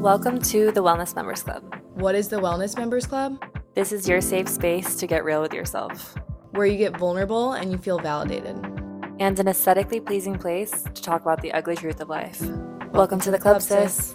Welcome to the Wellness Members Club. What is the Wellness Members Club? This is your safe space to get real with yourself, Where you get vulnerable and you feel validated. and an aesthetically pleasing place to talk about the ugly truth of life. Welcome, to the club, sis.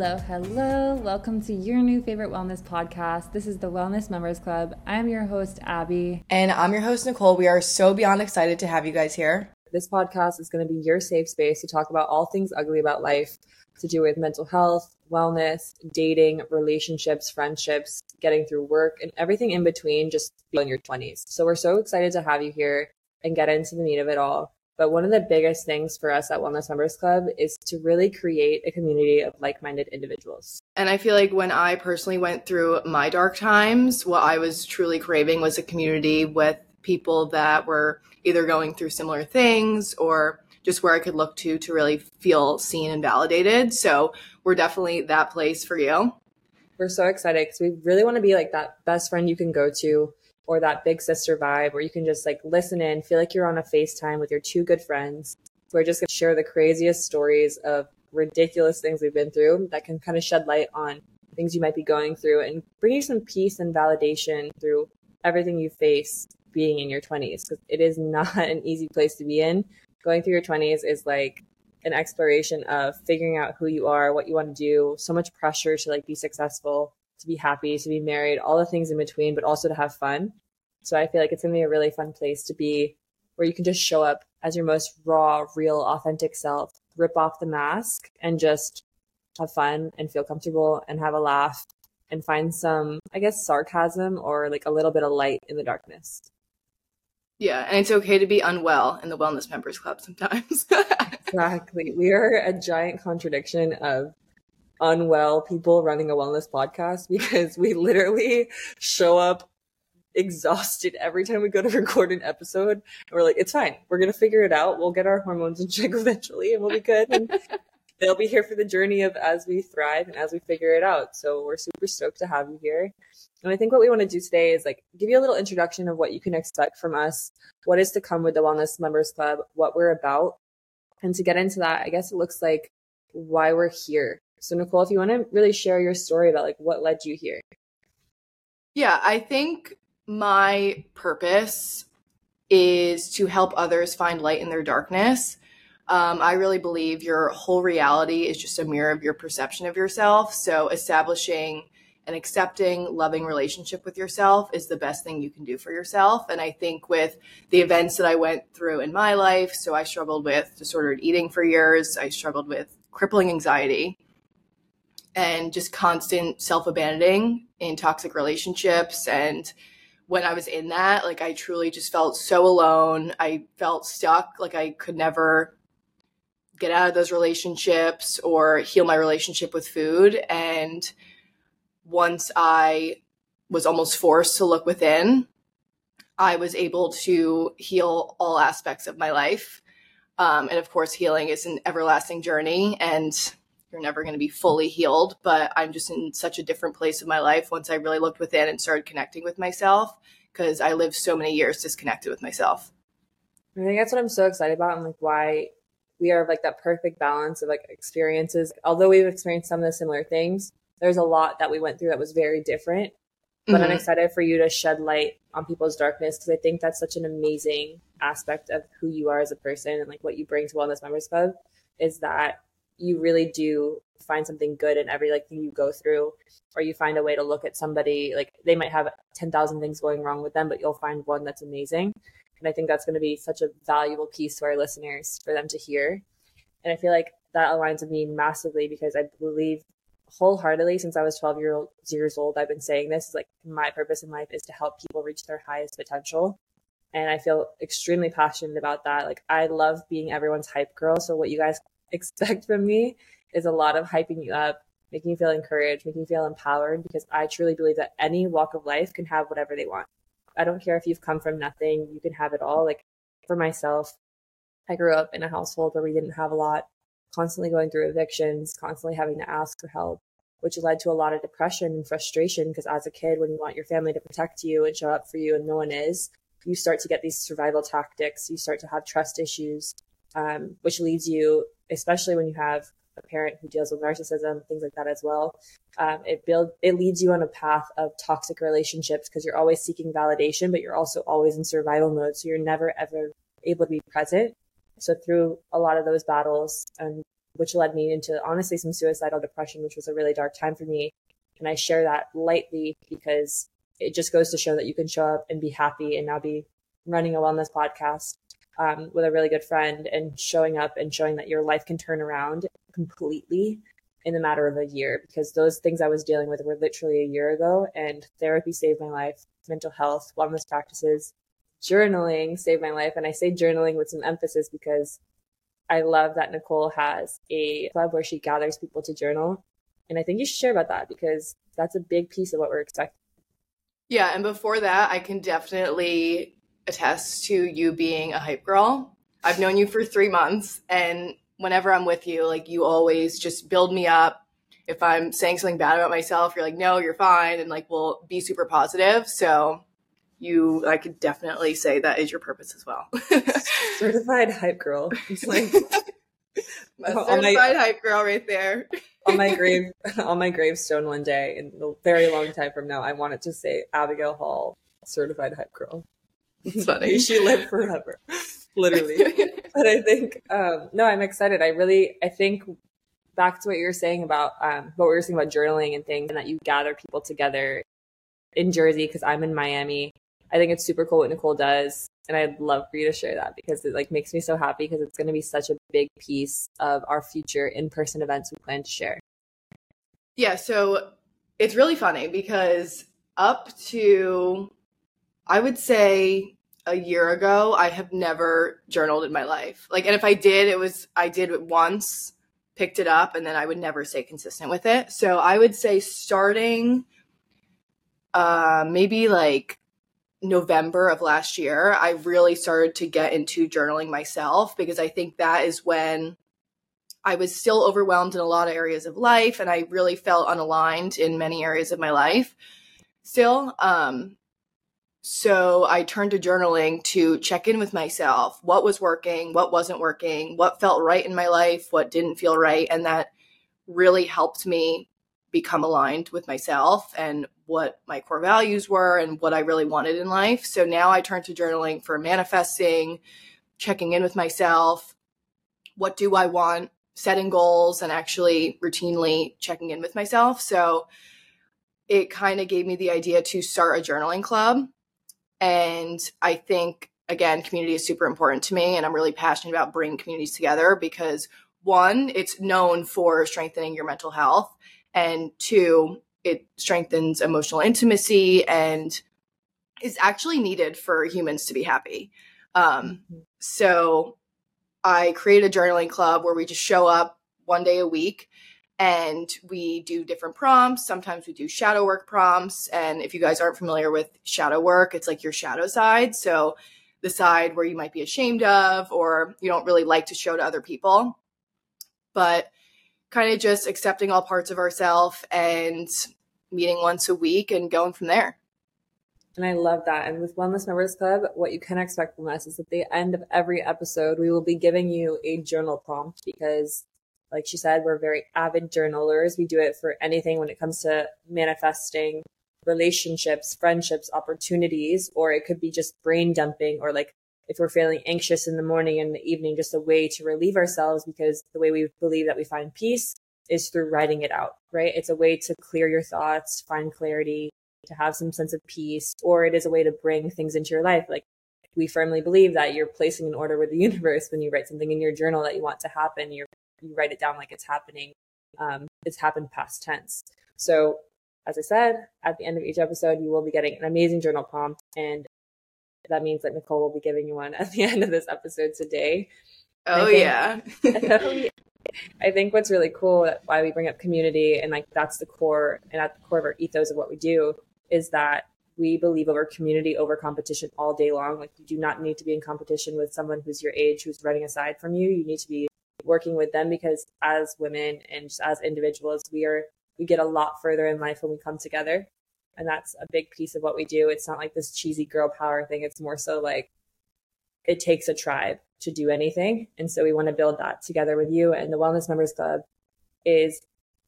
Hello, hello. Welcome to your new favorite wellness podcast. This is the Wellness Members Club. I'm your host, Abby. And I'm your host, Nicole. We are so beyond excited to have you guys here. This podcast is going to be your safe space to talk about all things ugly about life to do with mental health, wellness, dating, relationships, friendships, getting through work, and everything in between just in your 20s. So we're so excited to have you here and get into the meat of it all. But one of the biggest things for us at Wellness Members Club is to really create a community of like minded individuals. And I feel like when I personally went through my dark times, what I was truly craving was a community with people that were either going through similar things or just where I could look to to really feel seen and validated. So we're definitely that place for you. We're so excited because we really want to be like that best friend you can go to or that big sister vibe where you can just like listen in, feel like you're on a FaceTime with your two good friends. We're just going to share the craziest stories of ridiculous things we've been through that can kind of shed light on things you might be going through and bring you some peace and validation through everything you face being in your 20s because it is not an easy place to be in. Going through your 20s is like an exploration of figuring out who you are, what you want to do, so much pressure to like be successful, to be happy, to be married, all the things in between, but also to have fun. So I feel like it's going to be a really fun place to be where you can just show up as your most raw, real, authentic self, rip off the mask and just have fun and feel comfortable and have a laugh and find some, I guess, sarcasm or like a little bit of light in the darkness. Yeah, and it's okay to be unwell in the Wellness Members Club sometimes. Exactly. We are a giant contradiction of unwell people running a wellness podcast because we literally show up exhausted every time we go to record an episode. And we're like, it's fine. We're going to figure it out. We'll get our hormones in check eventually and we'll be good. And they'll be here for the journey of as we thrive and as we figure it out. So we're super stoked to have you here. And I think what we want to do today is like give you a little introduction of what you can expect from us, what is to come with the Wellness Members Club, what we're about. And to get into that, I guess it looks like why we're here. So Nicole, if you want to really share your story about like what led you here. yeah, I think my purpose is to help others find light in their darkness. Um, I really believe your whole reality is just a mirror of your perception of yourself. So, establishing an accepting, loving relationship with yourself is the best thing you can do for yourself. And I think with the events that I went through in my life, so I struggled with disordered eating for years, I struggled with crippling anxiety and just constant self abandoning in toxic relationships and when I was in that, like I truly just felt so alone. I felt stuck, like I could never get out of those relationships or heal my relationship with food. And once I was almost forced to look within, I was able to heal all aspects of my life. Um, and of course, healing is an everlasting journey and you're never going to be fully healed, but I'm just in such a different place of my life once I really looked within and started connecting with myself because I lived so many years disconnected with myself. I think that's what I'm so excited about and like why we are like that perfect balance of like experiences. Although we've experienced some of the similar things, there's a lot that we went through that was very different. But I'm Mhm. excited for you to shed light on people's darkness because I think that's such an amazing aspect of who you are as a person and like what you bring to Wellness Members Club is that you really do find something good in every like thing you go through or you find a way to look at somebody like they might have 10,000 things going wrong with them but you'll find one that's amazing. And I think that's going to be such a valuable piece to our listeners for them to hear. And I feel like that aligns with me massively because I believe wholeheartedly since I was 12 year old, years old I've been saying this is like my purpose in life is to help people reach their highest potential. And I feel extremely passionate about that. Like I love being everyone's hype girl. So what you guys expect from me is a lot of hyping you up, making you feel encouraged, making you feel empowered because I truly believe that any walk of life can have whatever they want. I don't care if you've come from nothing, you can have it all. Like for myself, I grew up in a household where we didn't have a lot, constantly going through evictions, constantly having to ask for help, which led to a lot of depression and frustration. Because as a kid, when you want your family to protect you and show up for you and no one is, you start to get these survival tactics. You start to have trust issues, um, which leads you, especially when you have a parent who deals with narcissism, things like that as well. Um, it build it leads you on a path of toxic relationships because you're always seeking validation, but you're also always in survival mode. So you're never ever able to be present. So through a lot of those battles, and which led me into honestly some suicidal depression, which was a really dark time for me. And I share that lightly because it just goes to show that you can show up and be happy and now be running a wellness podcast um, with a really good friend and showing up and showing that your life can turn around completely in the matter of a year because those things I was dealing with were literally a year ago and therapy saved my life, mental health, wellness practices, journaling saved my life. And I say journaling with some emphasis because I love that Nicole has a club where she gathers people to journal. And I think you should share about that because that's a big piece of what we're expecting. Yeah. And before that, I can definitely attest to you being a hype girl. I've known you for three months and whenever I'm with you, like you always just build me up. If I'm saying something bad about myself, you're like, no, you're fine. And like, we'll be super positive. So you, I could definitely say that is your purpose as well. certified hype girl. It's like a certified my, hype girl right there. on my grave, on my gravestone one day in a very long time from now, I want it to say Abigail Hall, certified hype girl. It's funny. she lived forever literally. but I think um, no, I'm excited. I really, I think back to what you were saying about um, what we were saying about journaling and things, and that you gather people together in Jersey because I'm in Miami. I think it's super cool what Nicole does, and I'd love for you to share that because it like makes me so happy because it's going to be such a big piece of our future in-person events we plan to share. Yeah, so it's really funny because up to I would say a year ago, I have never journaled in my life. Like, and if I did, it was, I did it once, picked it up, and then I would never stay consistent with it. So I would say starting uh, maybe like November of last year, I really started to get into journaling myself because I think that is when I was still overwhelmed in a lot of areas of life and I really felt unaligned in many areas of my life still. Um, so I turned to journaling to check in with myself. What was working? What wasn't working? What felt right in my life? What didn't feel right? And that really helped me become aligned with myself and what my core values were and what I really wanted in life. So now I turn to journaling for manifesting, checking in with myself. What do I want? Setting goals and actually routinely checking in with myself. So it kind of gave me the idea to start a journaling club and I think, again, community is super important to me. And I'm really passionate about bringing communities together because one, it's known for strengthening your mental health. And two, it strengthens emotional intimacy and is actually needed for humans to be happy. Um, so I created a journaling club where we just show up one day a week and we do different prompts. Sometimes we do shadow work prompts. And if you guys aren't familiar with shadow work, it's like your shadow side. So the side where you might be ashamed of or you don't really like to show to other people. But kind of just accepting all parts of ourselves and meeting once a week and going from there. And I love that. And with Wellness Members Club, what you can expect from us is at the end of every episode, we will be giving you a journal prompt because like she said, we're very avid journalers. We do it for anything when it comes to manifesting relationships, friendships, opportunities, or it could be just brain dumping or like if we're feeling anxious in the morning and the evening, just a way to relieve ourselves because the way we believe that we find peace is through writing it out, right? It's a way to clear your thoughts, find clarity, to have some sense of peace, or it is a way to bring things into your life. Like we firmly believe that you're placing an order with the universe when you write something in your journal that you want to happen. You're you write it down like it's happening. Um, it's happened past tense. So, as I said, at the end of each episode, you will be getting an amazing journal prompt, and that means that Nicole will be giving you one at the end of this episode today. Oh think, yeah. I think what's really cool why we bring up community and like that's the core and at the core of our ethos of what we do is that we believe over community over competition all day long. Like you do not need to be in competition with someone who's your age who's running aside from you. You need to be working with them because as women and just as individuals, we are we get a lot further in life when we come together. And that's a big piece of what we do. It's not like this cheesy girl power thing. It's more so like it takes a tribe to do anything. And so we want to build that together with you. And the Wellness Members Club is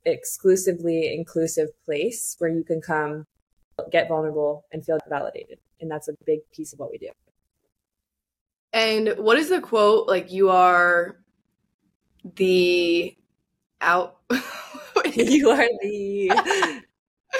exclusively inclusive place where you can come get vulnerable and feel validated. And that's a big piece of what we do. And what is the quote? Like, you are the out. you are the.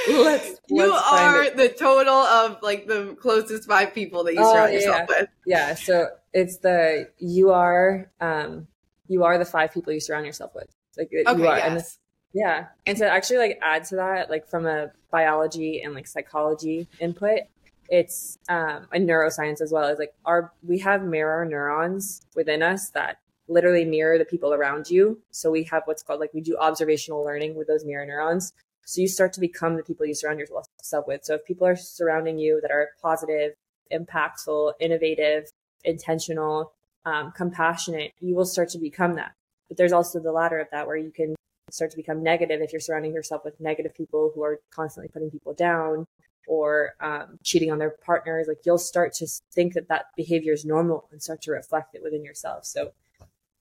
Let's, you let's are the total of like the closest five people that you oh, surround yourself yeah. with. Yeah. So it's the, you are, um, you are the five people you surround yourself with. Like okay, you are. Yes. And yeah. And to actually like add to that, like from a biology and like psychology input, it's um a neuroscience as well as like our we have mirror neurons within us that literally mirror the people around you. So we have what's called like we do observational learning with those mirror neurons. So you start to become the people you surround yourself with. So if people are surrounding you that are positive, impactful, innovative, intentional, um, compassionate, you will start to become that. But there's also the ladder of that where you can start to become negative if you're surrounding yourself with negative people who are constantly putting people down or um, cheating on their partners like you'll start to think that that behavior is normal and start to reflect it within yourself so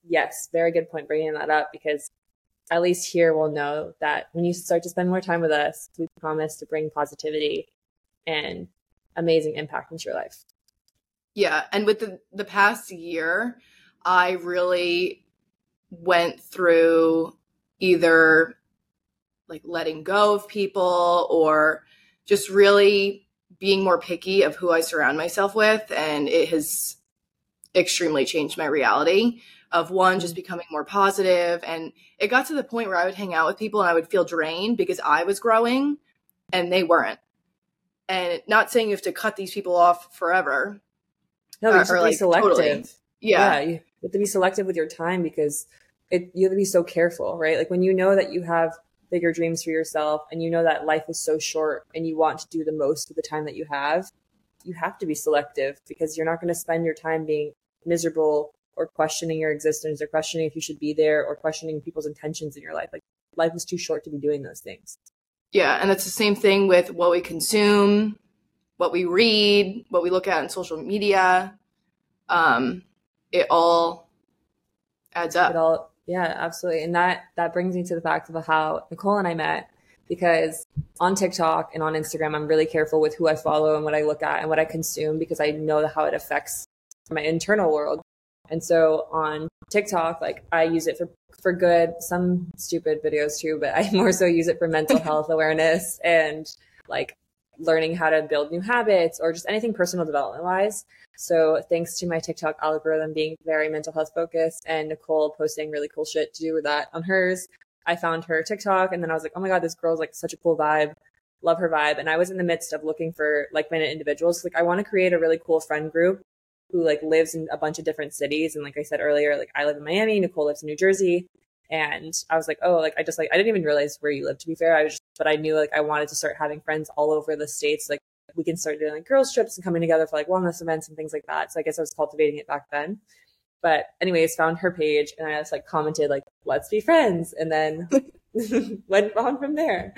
yes very good point bringing that up because at least here we'll know that when you start to spend more time with us we promise to bring positivity and amazing impact into your life yeah and with the the past year i really went through either like letting go of people or just really being more picky of who I surround myself with. And it has extremely changed my reality of one, just becoming more. And it got to the point where I would hang out with people and I would feel drained because I was growing and they weren't. And not saying you have to cut these people off forever. No, you have to be selective. Totally. Yeah. yeah. You have to be selective with your time because it, you have to be so careful, right? Like when you know that you have bigger dreams for yourself and you know that life is so short and you want to do the most of the time that you have, you have to be selective because you're not going to spend your time being miserable or questioning your existence or questioning if you should be there or questioning people's intentions in your life. Like life is too short to be doing those things. Yeah, and that's the same thing with what we consume, what we read, what we look at on social media. Um, it all adds up. It all yeah, absolutely. And that that brings me to the fact of how Nicole and I met because on TikTok and on Instagram, I'm really careful with who I follow and what I look at and what I consume because I know how it affects my internal world. And so on TikTok, like I use it for for good, some stupid videos too, but I more so use it for mental health awareness and like learning how to build new habits or just anything personal development wise. So thanks to my TikTok algorithm being very mental health focused and Nicole posting really cool shit to do with that on hers, I found her TikTok and then I was like, oh my God, this girl's like such a cool vibe. Love her vibe. And I was in the midst of looking for like minded individuals. Like I want to create a really cool friend group who like lives in a bunch of different cities. And like I said earlier, like I live in Miami, Nicole lives in New Jersey. And I was like, oh, like I just like I didn't even realize where you live to be fair. I was just, but I knew like I wanted to start having friends all over the states, like we can start doing like girls trips and coming together for like wellness events and things like that. So I guess I was cultivating it back then. But anyways, found her page and I just like commented like, let's be friends. And then went on from there.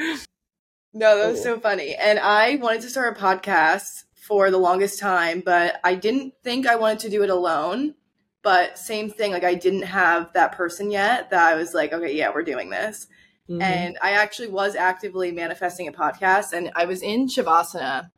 No, that was cool. so funny. And I wanted to start a podcast for the longest time, but I didn't think I wanted to do it alone. But same thing, like I didn't have that person yet that I was like, okay, yeah, we're doing this. Mm-hmm. And I actually was actively manifesting a podcast and I was in Shavasana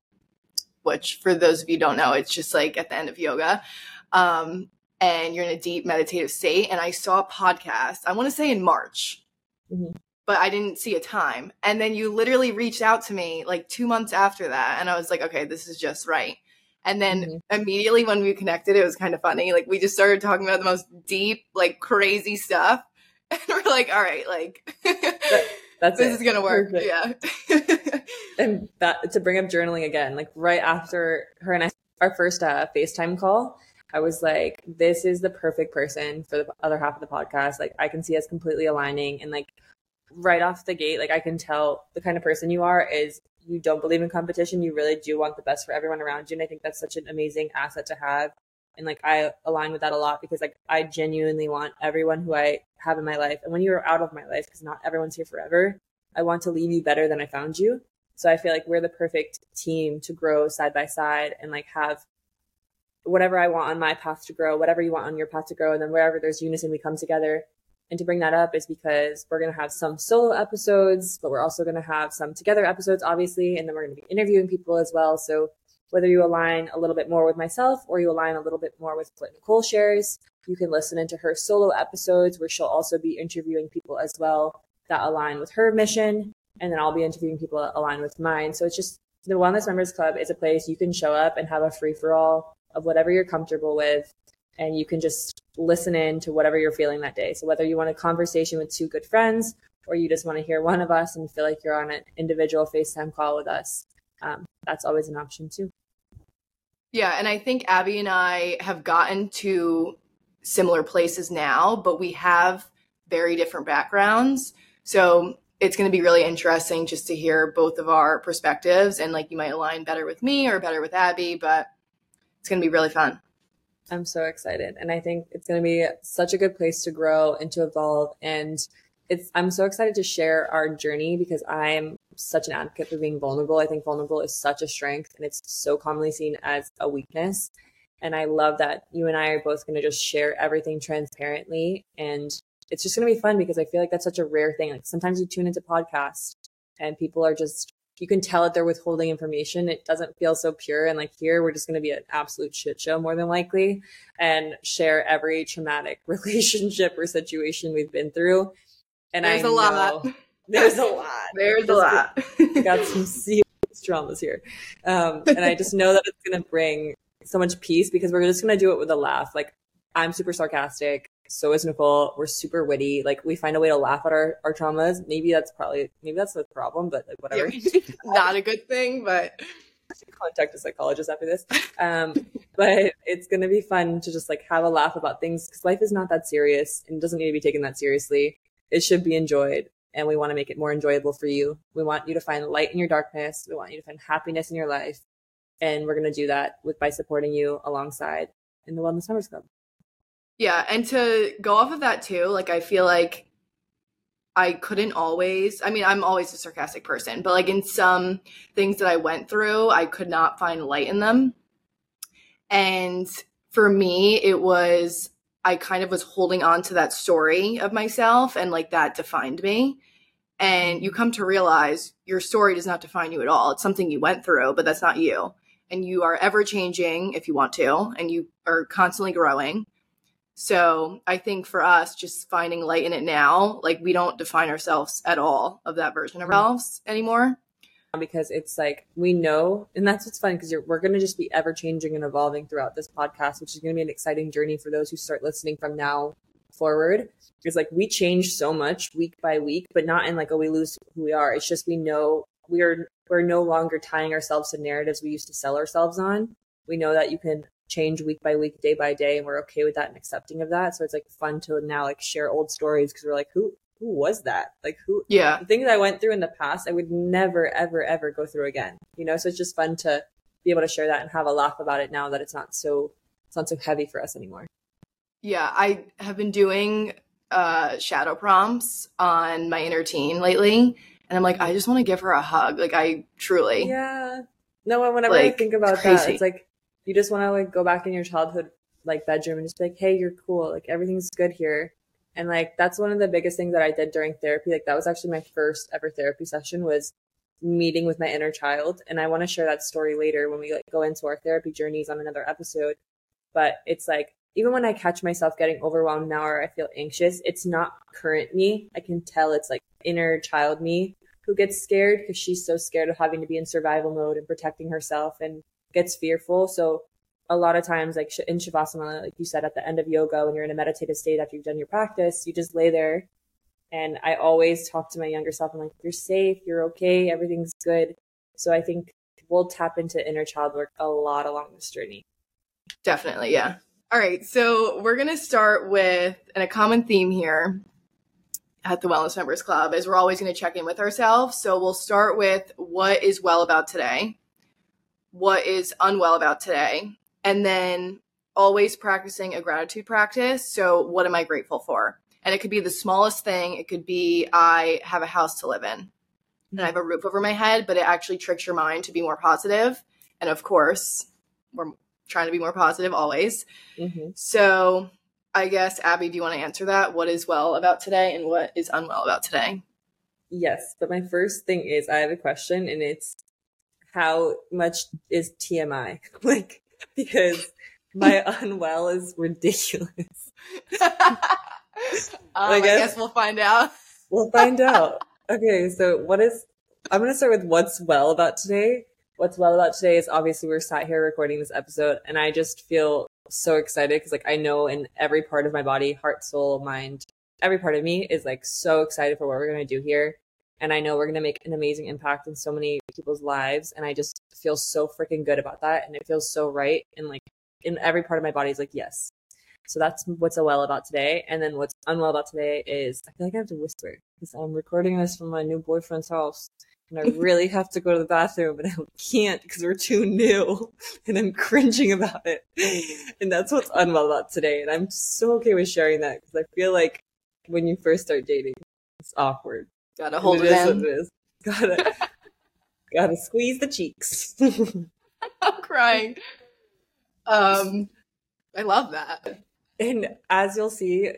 which for those of you don't know, it's just like at the end of yoga. Um, and you're in a deep meditative state. And I saw a podcast, I want to say in March, mm-hmm. But I didn't see a time. And then you literally reached out to me like two months after that. And I was like, okay, this is just right. And then mm-hmm. immediately when we connected, it was kind of funny. Like we just started talking about the most deep, like crazy stuff. And we're like, all right, like that's this it. is gonna work. Perfect. Yeah. and that to bring up journaling again, like right after her and I our first uh, FaceTime call, I was like, this is the perfect person for the other half of the podcast. Like I can see us completely aligning and like right off the gate, like I can tell the kind of person you are is you don't believe in competition. You really do want the best for everyone around you. And I think that's such an amazing asset to have. And like I align with that a lot because like I genuinely want everyone who I have in my life. And when you're out of my life, because not everyone's here forever, I want to leave you better than I found you. So I feel like we're the perfect team to grow side by side and like have whatever I want on my path to grow, whatever you want on your path to grow. And then wherever there's unison, we come together. And to bring that up is because we're going to have some solo episodes, but we're also going to have some together episodes, obviously. And then we're going to be interviewing people as well. So whether you align a little bit more with myself or you align a little bit more with what Nicole shares, you can listen into her solo episodes where she'll also be interviewing people as well that align with her mission. And then I'll be interviewing people that align with mine. So it's just the Wellness Members Club is a place you can show up and have a free for all of whatever you're comfortable with. And you can just listen in to whatever you're feeling that day. So whether you want a conversation with two good friends or you just want to hear one of us and feel like you're on an individual FaceTime call with us, um, that's always an option too. Yeah, and I think Abby and I have gotten to similar places now, but we have very different backgrounds. So it's going to be really interesting just to hear both of our perspectives and like you might align better with me or better with Abby, but it's going to be really fun. I'm so excited. And I think it's going to be such a good place to grow and to evolve. And it's, I'm so excited to share our journey because I'm such an advocate for being vulnerable. I think vulnerable is such a strength and it's so commonly seen as a weakness. And I love that you and I are both going to just share everything transparently. And it's just going to be fun because I feel like that's such a rare thing. Like sometimes you tune into podcasts and people are just you can tell that they're withholding information. It doesn't feel so pure. And like here, we're just going to be an absolute shit show more than likely and share every traumatic relationship or situation we've been through. And I there's I a lot. There's a lot. There's a lot. got some serious dramas here. Um, and I just know that it's going to bring so much peace because we're just going to do it with a laugh. Like I'm super sarcastic so is Nicole. We're super witty. Like we find a way to laugh at our, our traumas. Maybe that's probably maybe that's the problem, but like whatever. Yeah, not a good thing, but contact a psychologist after this. Um, but it's gonna be fun to just like have a laugh about things because life is not that serious and doesn't need to be taken that seriously. It should be enjoyed, and we want to make it more enjoyable for you. We want you to find light in your darkness. We want you to find happiness in your life, and we're gonna do that with by supporting you alongside in the Wellness Members Club. Yeah, and to go off of that too, like I feel like I couldn't always, I mean, I'm always a sarcastic person, but like in some things that I went through, I could not find light in them. And for me, it was, I kind of was holding on to that story of myself and like that defined me. And you come to realize your story does not define you at all. It's something you went through, but that's not you. And you are ever changing if you want to, and you are constantly growing. So I think for us, just finding light in it now, like we don't define ourselves at all of that version of mm-hmm. ourselves anymore. Because it's like we know, and that's what's fun because we're going to just be ever changing and evolving throughout this podcast, which is going to be an exciting journey for those who start listening from now forward. It's like we change so much week by week, but not in like, oh, we lose who we are. It's just we know we are, we're no longer tying ourselves to narratives we used to sell ourselves on. We know that you can change week by week, day by day, and we're okay with that and accepting of that. So it's like fun to now like share old stories because we're like, who who was that? Like who? Yeah, the things I went through in the past, I would never, ever, ever go through again. You know, so it's just fun to be able to share that and have a laugh about it now that it's not so it's not so heavy for us anymore. Yeah, I have been doing uh, shadow prompts on my inner teen lately, and I'm like, I just want to give her a hug. Like I truly, yeah. No, whenever like, I think about that, it's like you just want to like go back in your childhood like bedroom and just be like, hey, you're cool. Like everything's good here. And like that's one of the biggest things that I did during therapy. Like that was actually my first ever therapy session was meeting with my inner child. And I want to share that story later when we like go into our therapy journeys on another episode. But it's like even when I catch myself getting overwhelmed now or I feel anxious, it's not current me. I can tell it's like inner child me who gets scared because she's so scared of having to be in survival mode and protecting herself and gets fearful. So a lot of times, like in Shavasana, like you said, at the end of yoga, when you're in a meditative state after you've done your practice, you just lay there. And I always talk to my younger self. I'm like, you're safe. You're okay. Everything's good. So I think we'll tap into inner child work a lot along this journey. Definitely. Yeah. All right. So we're going to start with, and a common theme here at the Wellness Members Club is we're always going to check in with ourselves. So we'll start with what is well about today, what is unwell about today, and then always practicing a gratitude practice. So, what am I grateful for? And it could be the smallest thing. It could be I have a house to live in and I have a roof over my head, but it actually tricks your mind to be more positive. And of course, we're trying to be more positive always. Mm-hmm. So, I guess, Abby, do you want to answer that? What is well about today and what is unwell about today? Yes, but my first thing is I have a question, and it's how much is TMI? like, because my unwell is ridiculous. um, I, guess, I guess we'll find out. we'll find out. Okay, so what is? I'm gonna start with what's well about today. What's well about today is obviously we're sat here recording this episode, and I just feel so excited because like I know in every part of my body, heart, soul, mind, every part of me is like so excited for what we're gonna do here. And I know we're gonna make an amazing impact in so many people's lives. And I just feel so freaking good about that. And it feels so right. And like in every part of my body is like, yes. So that's what's a well about today. And then what's unwell about today is I feel like I have to whisper because I'm recording this from my new boyfriend's house and I really have to go to the bathroom, but I can't because we're too new and I'm cringing about it. And that's what's unwell about today. And I'm so okay with sharing that because I feel like when you first start dating, it's awkward. Gotta hold it, it in. It is. Gotta, gotta squeeze the cheeks. I'm crying. Um, I love that. And as you'll see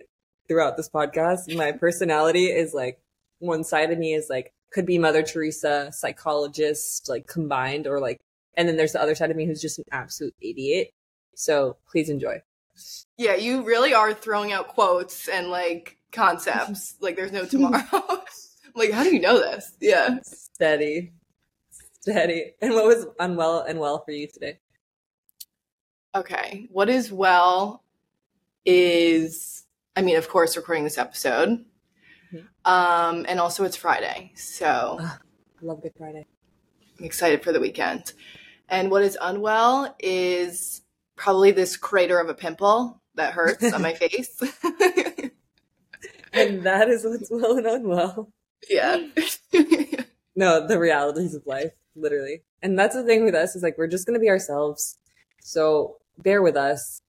throughout this podcast, my personality is like one side of me is like could be Mother Teresa, psychologist, like combined, or like, and then there's the other side of me who's just an absolute idiot. So please enjoy. Yeah, you really are throwing out quotes and like concepts. like there's no tomorrow. Like, how do you know this? Yeah. Steady. Steady. And what was unwell and well for you today? Okay. What is well is, I mean, of course, recording this episode. Mm-hmm. Um, and also it's Friday. So I love Good Friday. I'm excited for the weekend. And what is unwell is probably this crater of a pimple that hurts on my face. and that is what's well and unwell. Yeah. no, the realities of life, literally. And that's the thing with us is like we're just gonna be ourselves. So bear with us.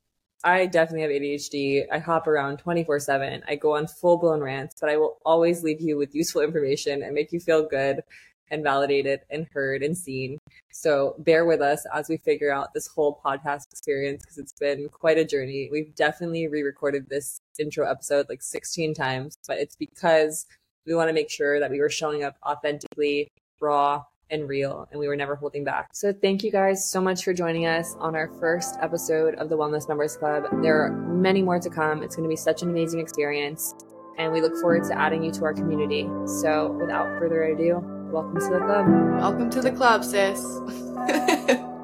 I definitely have ADHD. I hop around 24 7. I go on full blown rants, but I will always leave you with useful information and make you feel good and validated and heard and seen. So bear with us as we figure out this whole podcast experience because it's been quite a journey. We've definitely re recorded this intro episode like 16 times, but it's because we want to make sure that we were showing up authentically, raw, and real, and we were never holding back. So, thank you guys so much for joining us on our first episode of the Wellness Members Club. There are many more to come. It's going to be such an amazing experience, and we look forward to adding you to our community. So, without further ado, welcome to the club. Welcome to the club, sis.